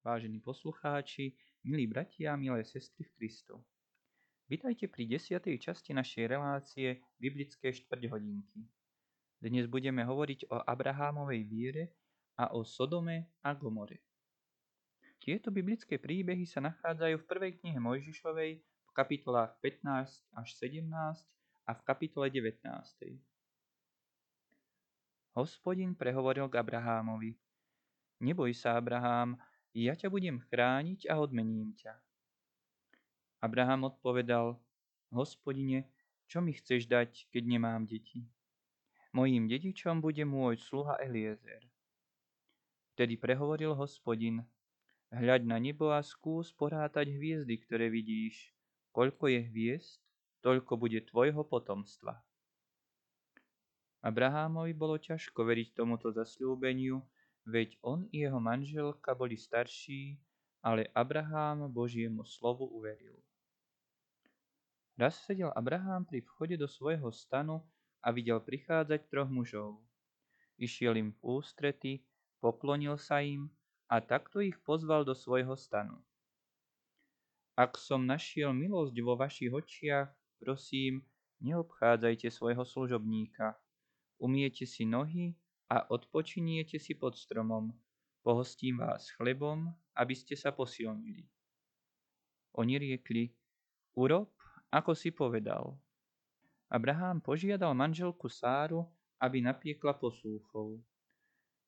vážení poslucháči, milí bratia milé sestry v Kristu. Vitajte pri desiatej časti našej relácie Biblické štvrťhodinky. Dnes budeme hovoriť o Abrahámovej víre a o Sodome a Gomore. Tieto biblické príbehy sa nachádzajú v prvej knihe Mojžišovej v kapitolách 15 až 17 a v kapitole 19. Hospodin prehovoril k Abrahámovi. Neboj sa, Abrahám, ja ťa budem chrániť a odmením ťa. Abraham odpovedal, hospodine, čo mi chceš dať, keď nemám deti? Mojím dedičom bude môj sluha Eliezer. Vtedy prehovoril hospodin, hľaď na nebo a skús porátať hviezdy, ktoré vidíš. Koľko je hviezd, toľko bude tvojho potomstva. Abrahámovi bolo ťažko veriť tomuto zasľúbeniu, veď on i jeho manželka boli starší, ale Abrahám Božiemu slovu uveril. Raz sedel Abrahám pri vchode do svojho stanu a videl prichádzať troch mužov. Išiel im v ústrety, poklonil sa im a takto ich pozval do svojho stanu. Ak som našiel milosť vo vašich očiach, prosím, neobchádzajte svojho služobníka. Umiete si nohy a odpočiniete si pod stromom. Pohostím vás chlebom, aby ste sa posilnili. Oni riekli, urob, ako si povedal. Abraham požiadal manželku Sáru, aby napiekla posúchov.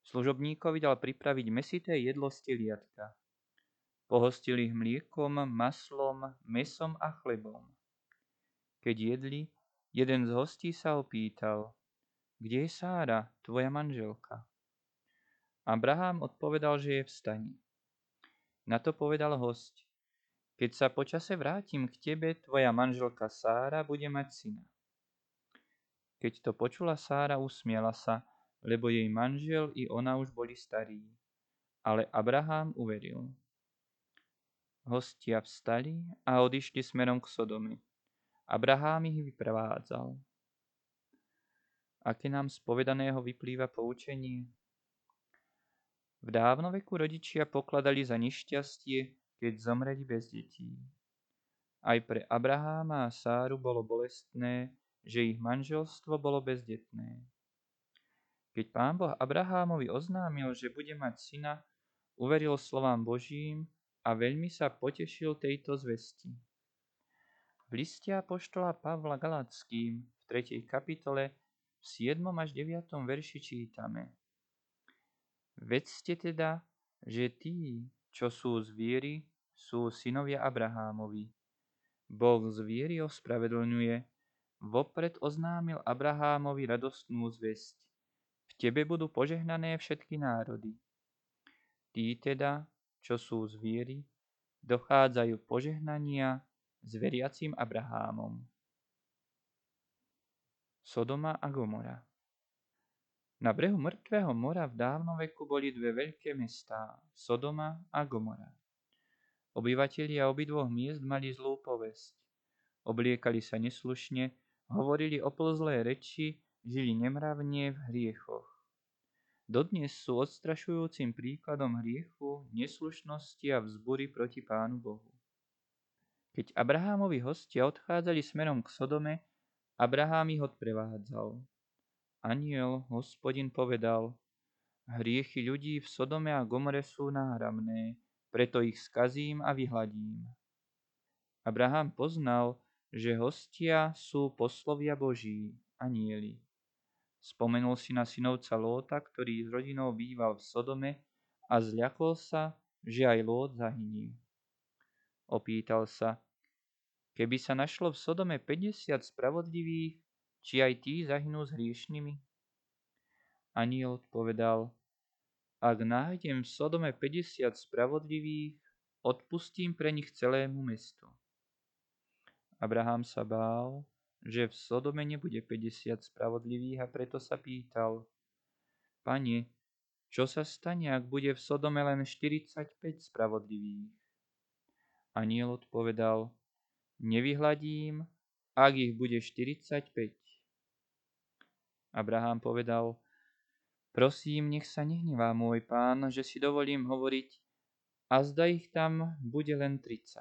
Služobníkovi dal pripraviť mesité jedlo z teliatka. Pohostil ich mliekom, maslom, mesom a chlebom. Keď jedli, jeden z hostí sa opýtal – kde je Sára, tvoja manželka? Abraham odpovedal, že je v stani. Na to povedal host, keď sa počase vrátim k tebe, tvoja manželka Sára bude mať syna. Keď to počula Sára, usmiela sa, lebo jej manžel i ona už boli starí. Ale Abraham uveril. Hostia vstali a odišli smerom k Sodome. Abraham ich vyprevádzal. Aké nám z povedaného vyplýva poučenie? V dávnoveku rodičia pokladali za nešťastie, keď zomreli bez detí. Aj pre Abraháma a Sáru bolo bolestné, že ich manželstvo bolo bezdetné. Keď pán Boh Abrahámovi oznámil, že bude mať syna, uveril slovám Božím a veľmi sa potešil tejto zvesti. V liste Apoštola Pavla Galackým v 3. kapitole v 7. až 9. verši čítame. Vedzte teda, že tí, čo sú z viery, sú synovia Abrahámovi. Boh z viery ospravedlňuje, vopred oznámil Abrahámovi radostnú zväzť. V tebe budú požehnané všetky národy. Tí teda, čo sú z viery, dochádzajú požehnania s veriacím Abrahámom. Sodoma a Gomora. Na brehu mŕtvého mora v dávnom veku boli dve veľké mestá, Sodoma a Gomora. Obyvatelia obidvoch miest mali zlú povesť. Obliekali sa neslušne, hovorili oplzlé reči, žili nemravne v hriechoch. Dodnes sú odstrašujúcim príkladom hriechu, neslušnosti a vzbury proti Pánu Bohu. Keď Abrahámovi hostia odchádzali smerom k Sodome, Abraham ich odprevádzal. Aniel, hospodin, povedal, hriechy ľudí v Sodome a Gomore sú náramné, preto ich skazím a vyhladím. Abraham poznal, že hostia sú poslovia Boží, anieli. Spomenul si na synovca Lóta, ktorý s rodinou býval v Sodome a zľakol sa, že aj Lót zahynie. Opýtal sa, Keby sa našlo v Sodome 50 spravodlivých, či aj tí zahynú s hriešnými? Aniel odpovedal, ak nájdem v Sodome 50 spravodlivých, odpustím pre nich celému mestu. Abraham sa bál, že v Sodome nebude 50 spravodlivých a preto sa pýtal, Pane, čo sa stane, ak bude v Sodome len 45 spravodlivých? Aniel odpovedal, nevyhladím, ak ich bude 45. Abraham povedal, prosím, nech sa nehnevá môj pán, že si dovolím hovoriť, a zda ich tam bude len 30.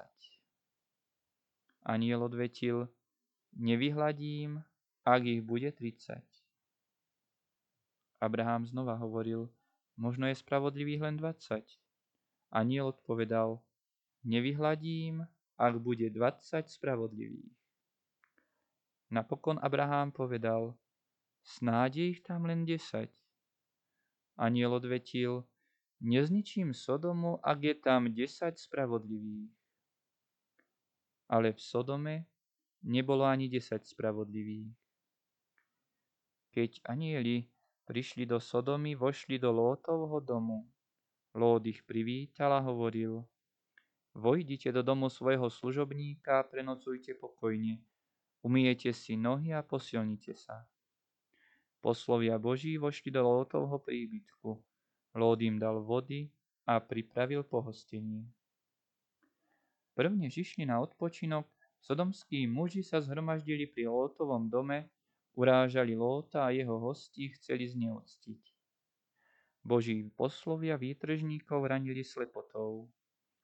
Aniel odvetil, nevyhľadím, ak ich bude 30. Abraham znova hovoril, možno je spravodlivých len 20. Aniel odpovedal, nevyhľadím, ak bude 20 spravodlivých. Napokon Abraham povedal, snáde ich tam len 10. Aniel odvetil, nezničím Sodomu, ak je tam 10 spravodlivých. Ale v Sodome nebolo ani 10 spravodlivých. Keď anieli prišli do Sodomy, vošli do Lótovho domu. Lód ich privítal a hovoril, vojdite do domu svojho služobníka a prenocujte pokojne. Umiete si nohy a posilnite sa. Poslovia Boží vošli do Lótovho príbytku. Lód im dal vody a pripravil pohostenie. Prvne žišli na odpočinok, sodomskí muži sa zhromaždili pri Lótovom dome Urážali Lóta a jeho hosti chceli zneoctiť. Boží poslovia výtržníkov ranili slepotou.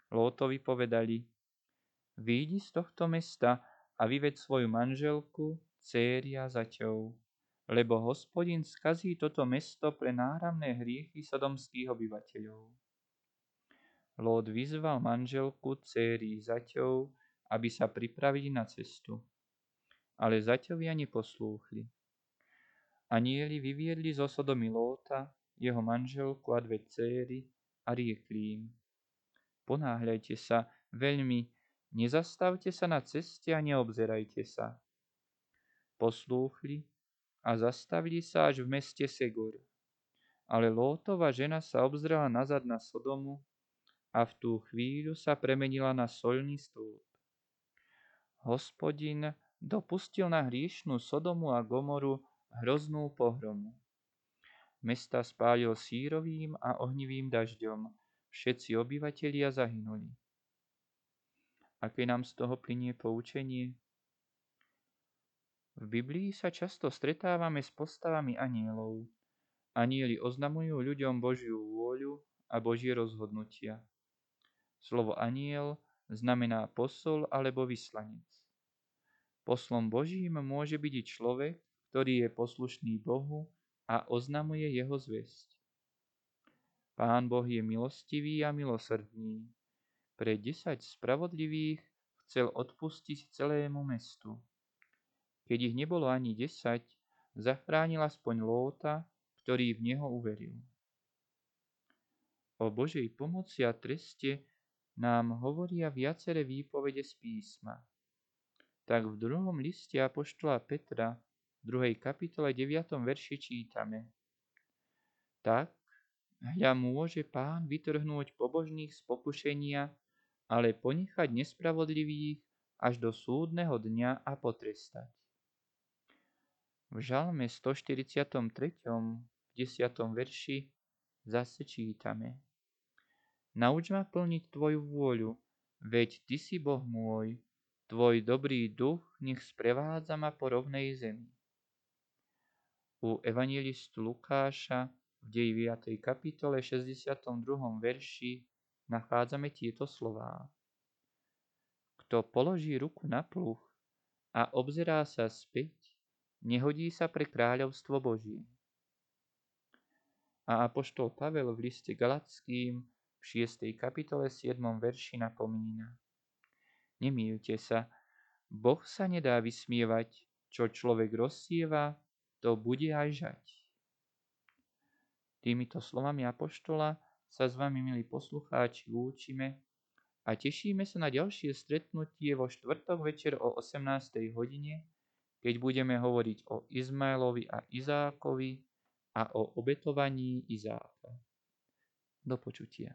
Lótovi povedali, výjdi z tohto mesta a vyveď svoju manželku, céry a zaťov, lebo hospodin skazí toto mesto pre náramné hriechy sodomských obyvateľov. Lót vyzval manželku, céry zaťov, aby sa pripravili na cestu ale zaťovia neposlúchli. Anieli vyviedli zo Sodomy Lóta, jeho manželku a dve céry a riekli im. Ponáhľajte sa veľmi, nezastavte sa na ceste a neobzerajte sa. Poslúchli a zastavili sa až v meste Segur. Ale Lótova žena sa obzrela nazad na Sodomu a v tú chvíľu sa premenila na solný stĺp. Hospodin dopustil na hriešnú Sodomu a Gomoru hroznú pohromu. Mesta spálil sírovým a ohnivým dažďom. Všetci obyvatelia zahynuli. Aké nám z toho plinie poučenie? V Biblii sa často stretávame s postavami anielov. Anieli oznamujú ľuďom Božiu vôľu a Božie rozhodnutia. Slovo aniel znamená posol alebo vyslanec. Poslom Božím môže byť i človek, ktorý je poslušný Bohu a oznamuje jeho zväzť. Pán Boh je milostivý a milosrdný. Pre desať spravodlivých chcel odpustiť celému mestu. Keď ich nebolo ani desať, zachránil aspoň Lóta, ktorý v neho uveril. O Božej pomoci a treste nám hovoria viaceré výpovede z písma tak v druhom liste Apoštola Petra, v druhej kapitole 9. verši čítame. Tak, hľa môže pán vytrhnúť pobožných z pokušenia, ale ponechať nespravodlivých až do súdneho dňa a potrestať. V žalme 143. v 10. verši zase čítame. Nauč ma plniť Tvoju vôľu, veď Ty si Boh môj, Tvoj dobrý duch nech sprevádza ma po rovnej zemi. U evangelistu Lukáša v 9. kapitole 62. verši nachádzame tieto slová. Kto položí ruku na pluh a obzerá sa späť, nehodí sa pre kráľovstvo Boží. A apoštol Pavel v liste Galackým v 6. kapitole 7. verši napomína. Nemýlte sa, Boh sa nedá vysmievať, čo človek rozsieva, to bude aj žať. Týmito slovami Apoštola sa s vami, milí poslucháči, lúčime a tešíme sa na ďalšie stretnutie vo štvrtok večer o 18. hodine, keď budeme hovoriť o Izmaelovi a Izákovi a o obetovaní Izáka. Do počutia.